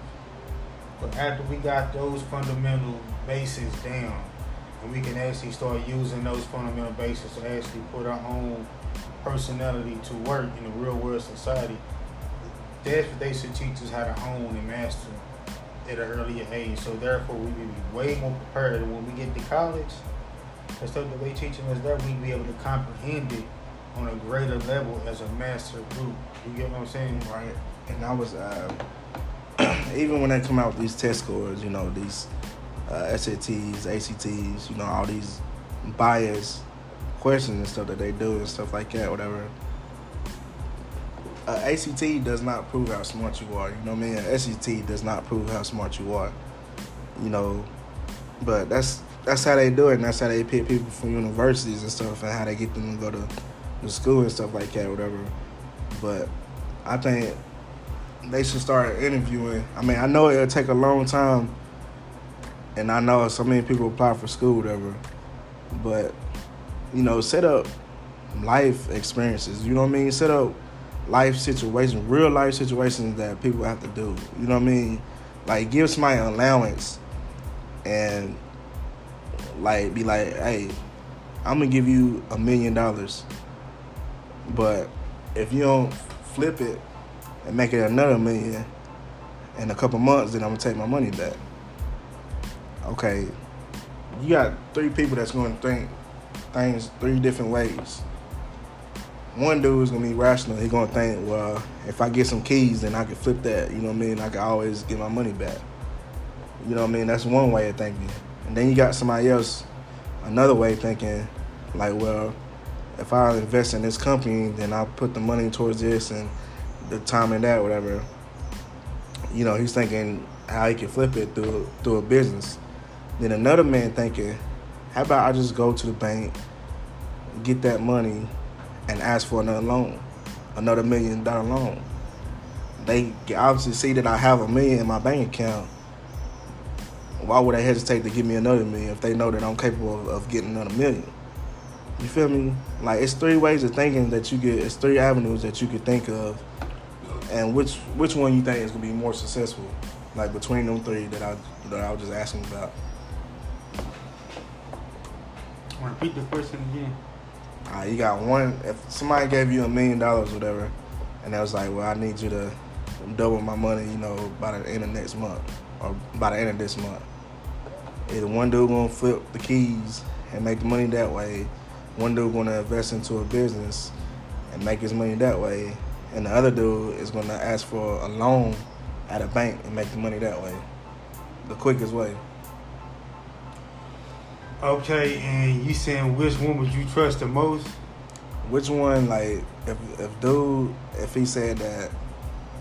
But after we got those fundamental basics down, and we can actually start using those fundamental basics to actually put our own personality to work in the real world society, that's what they should teach us how to hone and master at an earlier age. So therefore, we will be way more prepared. When we get to college, the stuff that they teaching us there, we be able to comprehend it on a greater level as a master group. You get what I'm saying? Right. And I was uh, even when they come out with these test scores, you know, these uh, SATs, ACTs, you know, all these bias questions and stuff that they do and stuff like that, whatever. Uh, ACT does not prove how smart you are. You know what I mean? An SAT does not prove how smart you are. You know, but that's that's how they do it, and that's how they pick people from universities and stuff, and how they get them to go to, to school and stuff like that, whatever. But I think they should start interviewing. I mean, I know it'll take a long time, and I know so many people apply for school, whatever. But you know, set up life experiences. You know what I mean? Set up life situations, real life situations that people have to do. You know what I mean? Like give somebody an allowance, and like be like, hey, I'm gonna give you a million dollars, but if you don't flip it and make it another million in a couple months, then I'm gonna take my money back. Okay, you got three people that's gonna think things three different ways. One dude is gonna be rational. He gonna think, well, if I get some keys, then I can flip that. You know what I mean? I can always get my money back. You know what I mean? That's one way of thinking. And then you got somebody else, another way thinking, like, well, if I invest in this company, then I'll put the money towards this and the time and that, whatever. You know, he's thinking how he can flip it through through a business. Then another man thinking, how about I just go to the bank, get that money, and ask for another loan, another million dollar loan. They obviously see that I have a million in my bank account. Why would they hesitate to give me another million if they know that I'm capable of, of getting another million? You feel me? Like it's three ways of thinking that you get. It's three avenues that you could think of, and which which one you think is gonna be more successful? Like between them three that I that I was just asking about. Repeat the question again. Uh, you got one. If somebody gave you a million dollars, or whatever, and they was like, "Well, I need you to double my money," you know, by the end of next month or by the end of this month. Either one dude gonna flip the keys and make the money that way, one dude gonna invest into a business and make his money that way, and the other dude is gonna ask for a loan at a bank and make the money that way. The quickest way. Okay, and you saying which one would you trust the most? Which one, like, if if dude, if he said that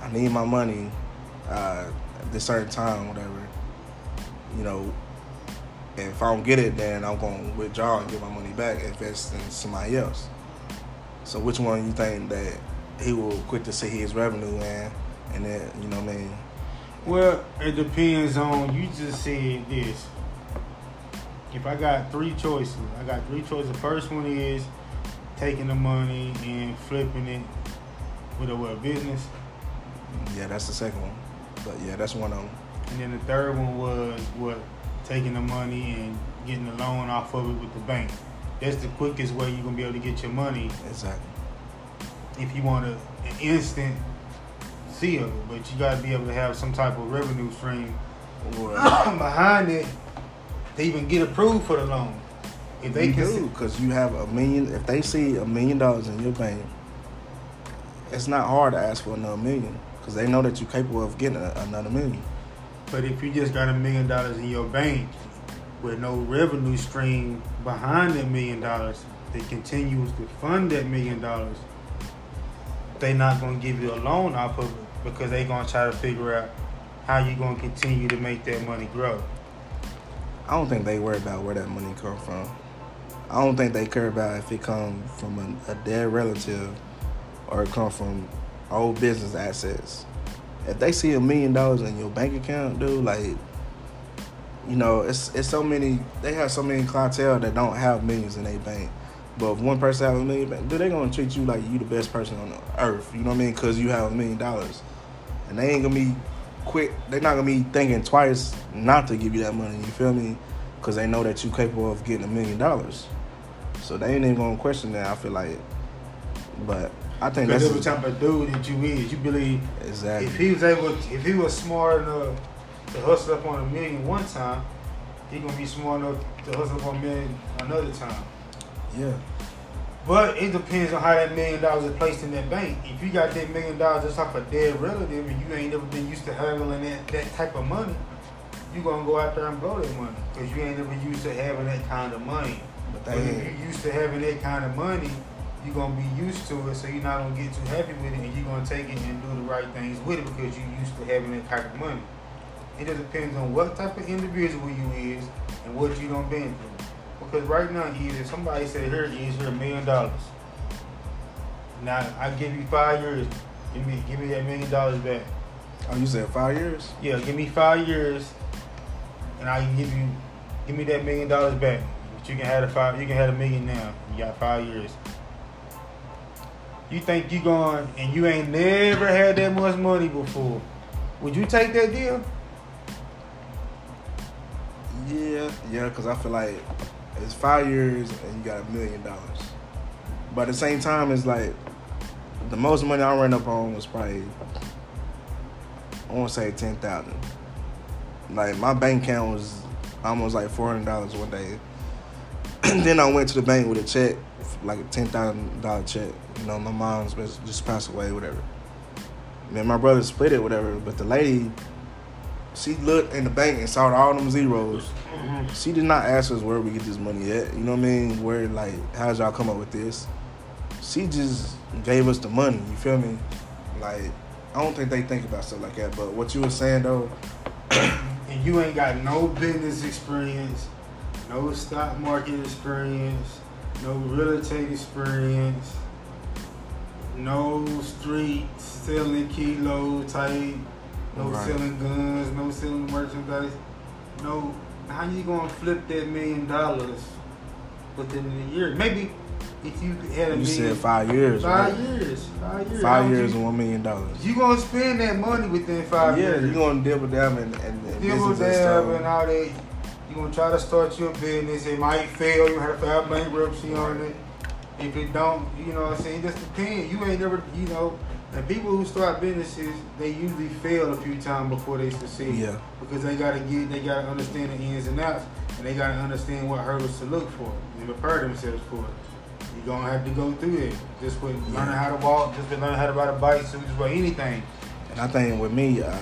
I need my money uh, at this certain time, whatever, you know, and if I don't get it, then I'm gonna withdraw and get my money back, invest in somebody else. So which one you think that he will quit to see his revenue in, and then you know what I mean? Well, it depends on. You just said this. If I got three choices, I got three choices. The first one is taking the money and flipping it with a what business, Yeah, that's the second one. But yeah, that's one of them. and then the third one was what taking the money and getting the loan off of it with the bank. That's the quickest way you're gonna be able to get your money Exactly. if you want a, an instant seal. But you gotta be able to have some type of revenue stream Or behind it to even get approved for the loan. If they you can, do, because you have a million. If they see a million dollars in your bank, it's not hard to ask for another million because they know that you're capable of getting a, another million. But if you just got a million dollars in your bank with no revenue stream behind that million dollars that continues to fund that million dollars, they're not gonna give you a loan off of it because they're gonna try to figure out how you're gonna continue to make that money grow. I don't think they worry about where that money come from. I don't think they care about if it come from a, a dead relative or it come from old business assets. If they see a million dollars in your bank account, dude, like, you know, it's it's so many. They have so many clientele that don't have millions in their bank. But if one person have a million, dude, they gonna treat you like you the best person on the earth. You know what I mean? Because you have a million dollars, and they ain't gonna be quick. They're not gonna be thinking twice not to give you that money. You feel me? Because they know that you're capable of getting a million dollars. So they ain't even gonna question that. I feel like, but I think that's every type of dude that you is, you believe exactly. if he was able, if he was smart enough to hustle up on a million one time, he gonna be smart enough to hustle up on a million another time. yeah, But it depends on how that million dollars is placed in that bank. If you got that million dollars just off a dead relative and you ain't never been used to handling that, that type of money, you gonna go out there and blow that money because you ain't never used to having that kind of money. but But if you're used to having that kind of money, you're gonna be used to it, so you're not gonna get too happy with it, and you're gonna take it and do the right things with it because you're used to having that type of money. It just depends on what type of individual you is and what you done been through. Because right now, either somebody said, "Here is a million dollars." Now I give you five years. Give me, give me that million dollars back. Oh, you said five years? Yeah, give me five years, and I can give you, give me that million dollars back. But you can have the five, you can have a million now. You got five years. You think you going and you ain't never had that much money before? Would you take that deal? Yeah, yeah, because I feel like it's five years and you got a million dollars. But at the same time, it's like the most money I ran up on was probably I want to say ten thousand. Like my bank account was almost like four hundred dollars one day. then I went to the bank with a check, like a ten thousand dollar check. You know, my mom's just passed away, whatever. Man, my brother split it, whatever. But the lady, she looked in the bank and saw all them zeros. She did not ask us where we get this money at. You know what I mean? Where like, how'd y'all come up with this? She just gave us the money. You feel me? Like, I don't think they think about stuff like that. But what you were saying though, And you ain't got no business experience, no stock market experience, no real estate experience, no street selling kilo type, no Right. selling guns, no selling merchandise, no. How you gonna flip that million dollars within a year? Maybe if you had a You million, said five years, five right? years, five years, Five years you, and one million dollars. you gonna spend that money within five Yeah, years. you're gonna deal with them and, and, and Deal with and them stuff. and all that. You gonna try to start your business. It might fail. You have to file bankruptcy on it. If it don't, you know what I'm saying? It just depends. You ain't never, you know, and people who start businesses, they usually fail a few times before they succeed. Yeah. Because they gotta get, they gotta understand the ins and outs, and they gotta understand what hurdles to look for and prepare themselves for it. You're gonna have to go through it. Just with Yeah. learning how to walk, just with learning how to ride a bike, so just with anything. And I think with me, uh,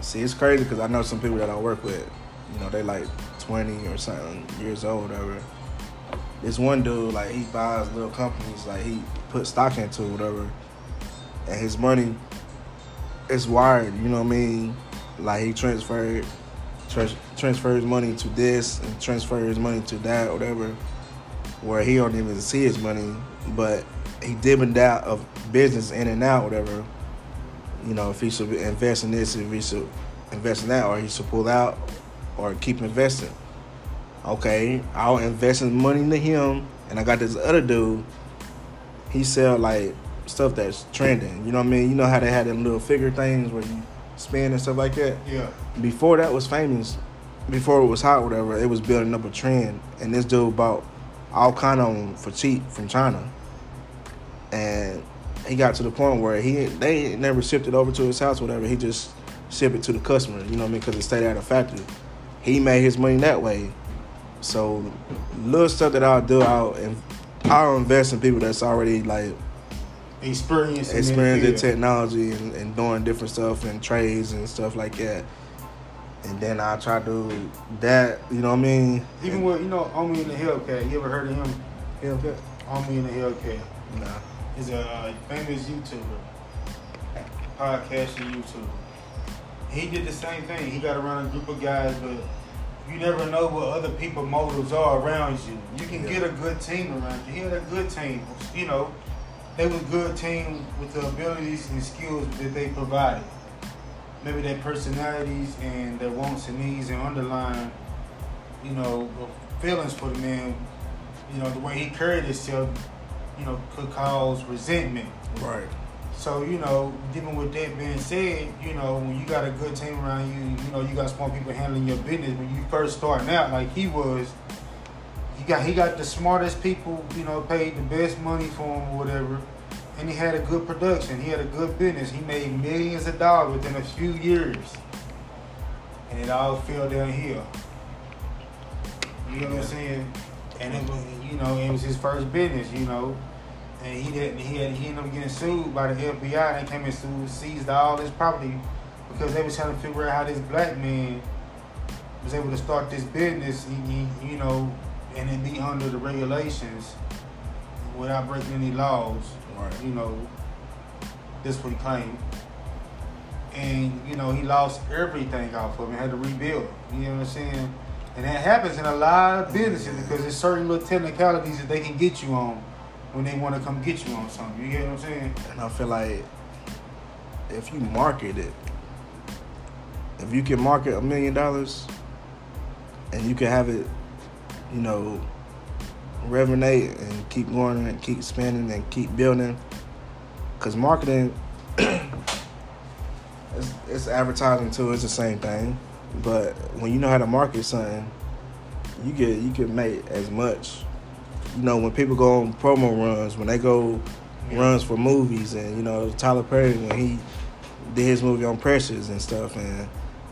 see, it's crazy because I know some people that I work with, you know, they like 20 or something years old, whatever. This one dude, like, he buys little companies, like, he put stock into whatever, and his money is wired, you know what I mean? Like, he transferred, trans- transfers money to this and transfers money to that, whatever, where he don't even see his money, but he dipping out of business in and out, whatever. You know, if he should invest in this, if he should invest in that, or he should pull out, or keep investing. Okay, I'll invest in money into him, and I got this other dude. He sell like stuff that's trending. You know what I mean? You know how they had them little figure things where you spin and stuff like that. Yeah. Before that was famous, before it was hot, whatever, it was building up a trend, and this dude bought all kind of them for cheap from China, and he got to the point where he they never shipped it over to his house, whatever. He just shipped it to the customer. You know what I mean? Because it stayed at a factory. He made his money that way. So little stuff that I'll do, I'll and I'll invest in people that's already like Experience. in experienced in technology and, and doing different stuff and trades and stuff like that. And then I try to do that, you know what I mean? Even with you know, Omi in the Hellcat. You ever heard of him? Hellcat? Omi in the Hellcat. Nah. He's a famous YouTuber, podcasting YouTuber. He did the same thing. He got around a group of guys, but you never know what other people's motives are around you. You can Yeah. get a good team around you. He had a good team. You know, they was a good team with the abilities and skills that they provided. Maybe their personalities and their wants and needs and underlying, you know, feelings for the man. You know, the way he carried himself, you know, could cause resentment. Right. So, you know, given with that being said, you know, when you got a good team around you, you know, you got smart people handling your business. When you first starting out, like he was, he got he got the smartest people, you know, paid the best money for him or whatever, and he had a good production. He had a good business. He made millions of dollars within a few years, and it all fell downhill. You know what I'm saying? And it mm-hmm. was, you know, it was his first business, you know. And he didn't. He had. He ended up getting sued by the FBI. They came and sued, seized all his property because they was trying to figure out how this black man was able to start this business. He, he, you know, and it be under the regulations without breaking any laws. Right. You know, this what he claimed. And you know, he lost everything off of it. Had to rebuild. You know what I'm saying? And that happens in a lot of businesses because there's certain little technicalities that they can get you on when they want to come get you on something. You get what I'm saying? And I feel like if you market it, if you can market a million dollars and you can have it, you know, resonate and keep going and keep spending and keep building, because marketing, it's, it's advertising too. It's the same thing, but when you know how to market something, you get you can make as much. You know, when people go on promo runs, when they go runs for movies, and you know Tyler Perry when he did his movie on Precious and stuff, and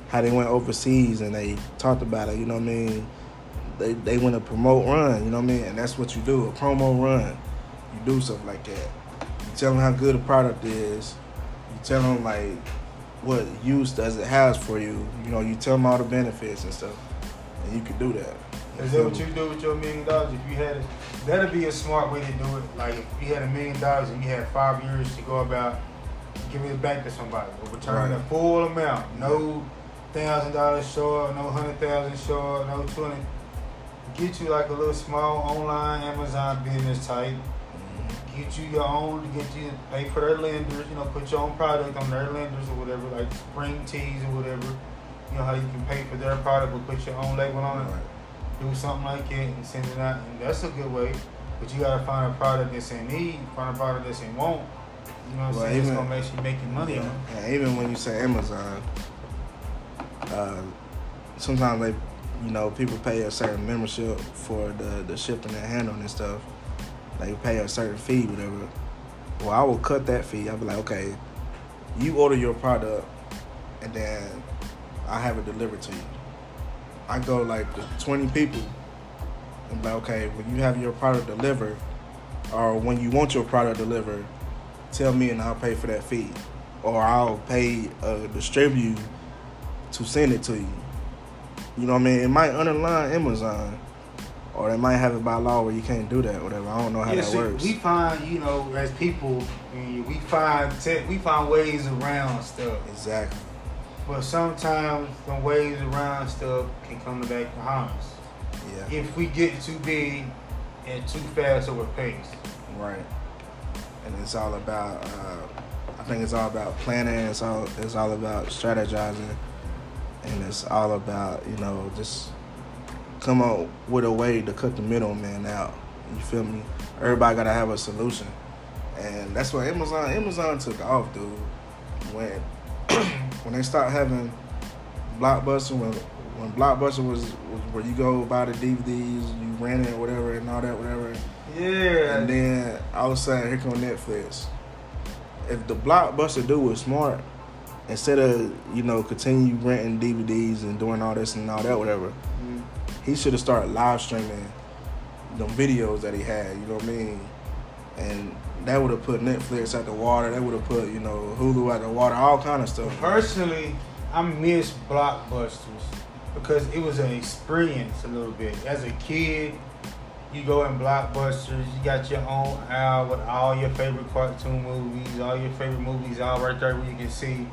how they went overseas and they talked about it. You know what I mean? They they went to promote run. You know what I mean? And that's what you do a promo run. You do stuff like that. You tell them how good a product is. You tell them like what use does it has for you. You know, you tell them all the benefits and stuff, and you can do that. Is that what you do with your million dollars? If you had it, that'd be a smart way to do it. Like if you had a million dollars and you had five years to go about giving it back to somebody or returning Right. the full amount, no thousand dollars short, no hundred thousand short, no twenty. Get you like a little small online Amazon business type. Get you your own, get you pay for their lenders, you know, put your own product on their lenders or whatever, like spring teas or whatever. You know how you can pay for their product but put your own label on it Right. Do something like it and send it out, and that's a good way. But you gotta find a product that's in need, find a product that's in want. You know what I'm Well, saying? It's gonna make you making money on. And even when you say Amazon, uh, sometimes they, you know, people pay a certain membership for the the shipping and handling and stuff. They pay a certain fee, whatever. Well, I will cut that fee. I'll be like, okay, you order your product, and then I have it delivered to you. I go like to twenty people, and be like, okay, when you have your product delivered, or when you want your product delivered, tell me and I'll pay for that fee. Or I'll pay uh, a distributor to send it to you. You know what I mean? It might underline Amazon. Or they might have it by law where you can't do that, whatever. I don't know how Yeah, that see, works. we find, you know, as people, we find we find ways around stuff. exactly. But sometimes the ways around stuff can come back behind us. Yeah. If we get too big and too fast a pace. Right. And it's all about uh, I think it's all about planning, it's all it's all about strategizing and it's all about, you know, just come up with a way to cut the middleman out. You feel me? Everybody gotta have a solution. And that's why Amazon Amazon took off, dude. When when they start having Blockbuster when when Blockbuster was, was where you go buy the DVDs, you rent it or whatever and all that, whatever. Yeah. And then all of a sudden, here come Netflix. If the blockbuster dude was smart, instead of you know continue renting DVDs and doing all this and all that, whatever, Mm. he should have started live streaming the videos that he had. You know what I mean? And that would have put Netflix at the water. That would have put you know Hulu at the water. All kind of stuff. Personally, I miss blockbusters because it was an experience a little bit. As a kid, you go in blockbusters, you got your own aisle with all your favorite cartoon movies, all your favorite movies all right there where you can see.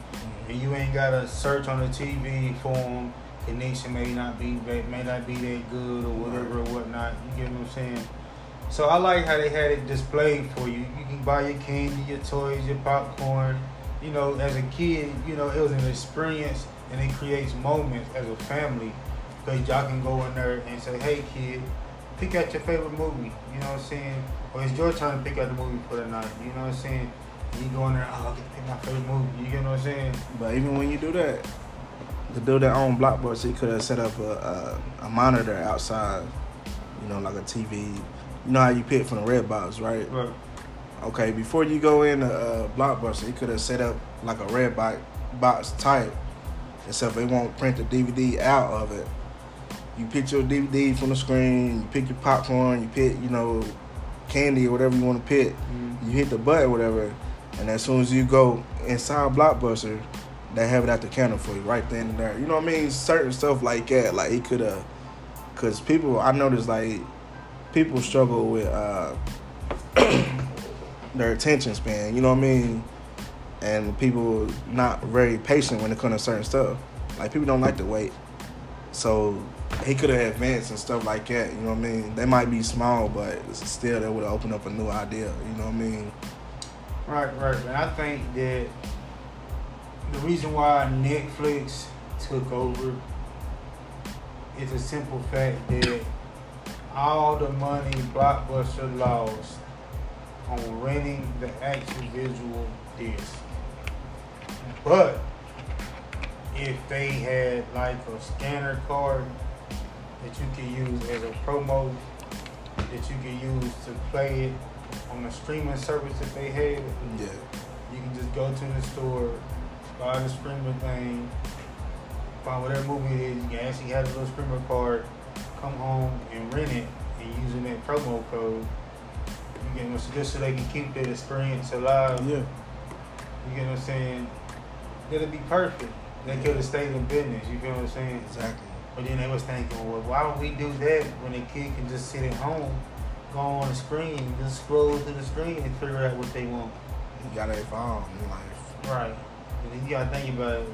And you ain't gotta search on the TV for them. Connection may not be may not be that good or whatever or whatnot. You get what I'm saying? So I like how they had it displayed for you. You can buy your candy, your toys, your popcorn. You know, as a kid, you know, it was an experience and it creates moments as a family because y'all can go in there and say, hey, kid, pick out your favorite movie. You know what I'm saying? Or it's your turn to pick out the movie for the night. You know what I'm saying? You go in there, oh, I get to pick my favorite movie. You get what I'm saying? But even when you do that, the dude that owned Blockbuster, he could have set up a, a, a monitor outside, you know, like a TV. You know how you pick from the red box, right? Right. Okay, before you go in a uh, Blockbuster, he could have set up like a red box, box type, except they won't print the DVD out of it. You pick your DVD from the screen, you pick your popcorn, you pick, you know, candy or whatever you want to pick. Mhm. You hit the button, whatever, and as soon as you go inside Blockbuster, they have it at the counter for you right then and there. You know what I mean? Certain stuff like that, like he could have, cause people I noticed like people struggle with uh their attention span. You know what I mean? And people not very patient when it comes to certain stuff. Like people don't like to wait. So he could have advanced and stuff like that. You know what I mean? They might be small, but still, that would opened up a new idea. You know what I mean? Right, right. And I think that the reason why Netflix took over is a simple fact that all the money Blockbuster lost on renting the actual visual disc. But if they had like a scanner card that you could use as a promo that you could use to play it on the streaming service that they had, Yeah. you can just go to the store, buy the streaming thing, find whatever movie it is. You can actually have a little streamer card, come home and rent it, and using that promo code. You get what just so they can keep that experience alive. Yeah. You get what I'm saying? That'll be perfect. They could have stayed in business. You feel what I'm saying? Exactly. But then they was thinking, well, why don't we do that when a kid can just sit at home, go on the screen, just scroll to the screen and figure out what they want. You gotta evolve in life. Right. And then you gotta think about it.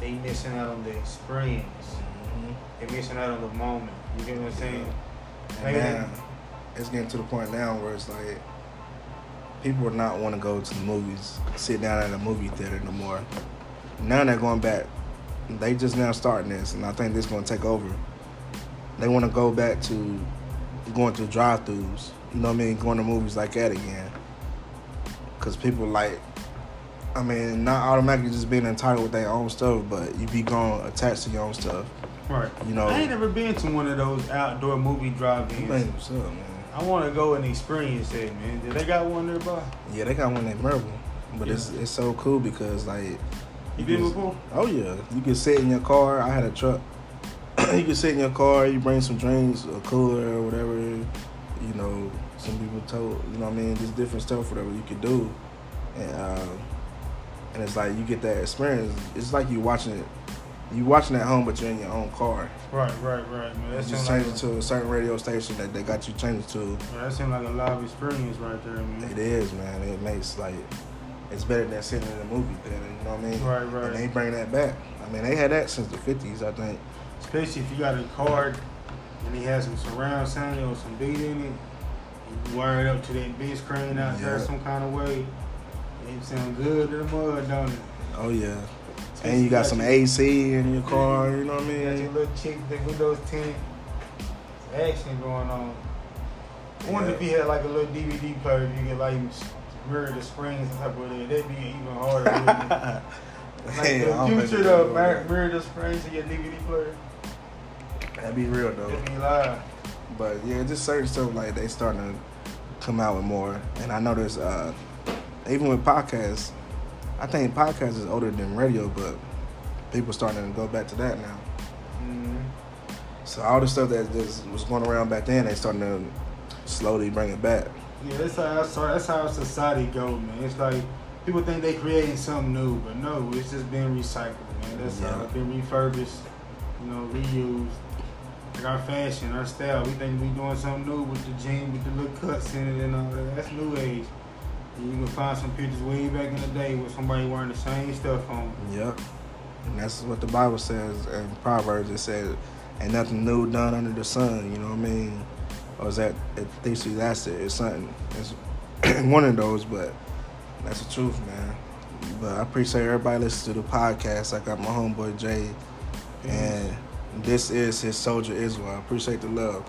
They missing out on the experience. Mm-hmm. They missing out on the moment. You get what I'm saying? And now, it's getting to the point now where it's like people are not want to go to the movies, sit down at a movie theater no more. Now they're going back. They just now starting this, and I think this is going to take over. they want to go back to going to drive-throughs. You know what I mean? Going to movies like that again. Cause people like, I mean, not automatically just being entitled with their own stuff, but you be going attached to your own stuff. Right. You know. I ain't never been to one of those outdoor movie drive-ins. What's up, man? I want to go and experience that, man. Did they got one nearby? Yeah, they got one in Maryville, but it's it's so cool because like You been before? Oh yeah, you can sit in your car. I had a truck. you can sit in your car. You bring some drinks, a cooler or whatever. You know, some people told you know what I mean, just different stuff, whatever you could do, and uh, and it's like you get that experience. It's like you watching it. You watching at home, but you're in your own car. Right, right, right, man. You just seems like, change it to a certain radio station that they got you changed to. that seems like a live experience right there, man. It is, man. It makes like it's better than sitting in a movie theater. You know what I mean? Right, right. And they bring that back. I mean, they had that since the fifties, I think. Especially if you got a car and it has some surround sound or some beat in it, you wire it up to that big screen out there some kind of way. It sounds good to the mud, don't it? Oh yeah. And you got some AC in your car. You know what I You got your mean? little chick, the windows tint. Action going on. I wonder Yeah. if he had like a little DVD player. If you could like mirror the screens and stuff with it, that'd be even harder. Like Hey, the future, the mirror, the screens of your DVD player. That'd be real though. It'd be live. But yeah, just certain stuff like they starting to come out with more. And I know there's uh even with podcasts, I think podcast is older than radio, but people starting to go back to that now. hmm So all the stuff that just was going around back then, they starting to slowly bring it back. Yeah, that's how so that's how society go, man. It's like people think they creating something new, but no, it's just being recycled, man. that's how it's been refurbished, you know, reused. Like our fashion, our style, we think we doing something new with the jeans, with the little cuts in it and all that. That's new age. You can find some pictures way back in the day with somebody wearing the same stuff on. Yep. And that's what the Bible says in Proverbs. It says, "And nothing new done under the sun, you know what I mean? Or is that, it thinks that's it. It's something, it's one of those, but that's the truth, man. But I appreciate everybody listening to the podcast. I got my homeboy Jay, and this is his Soldier Israel. I appreciate the love.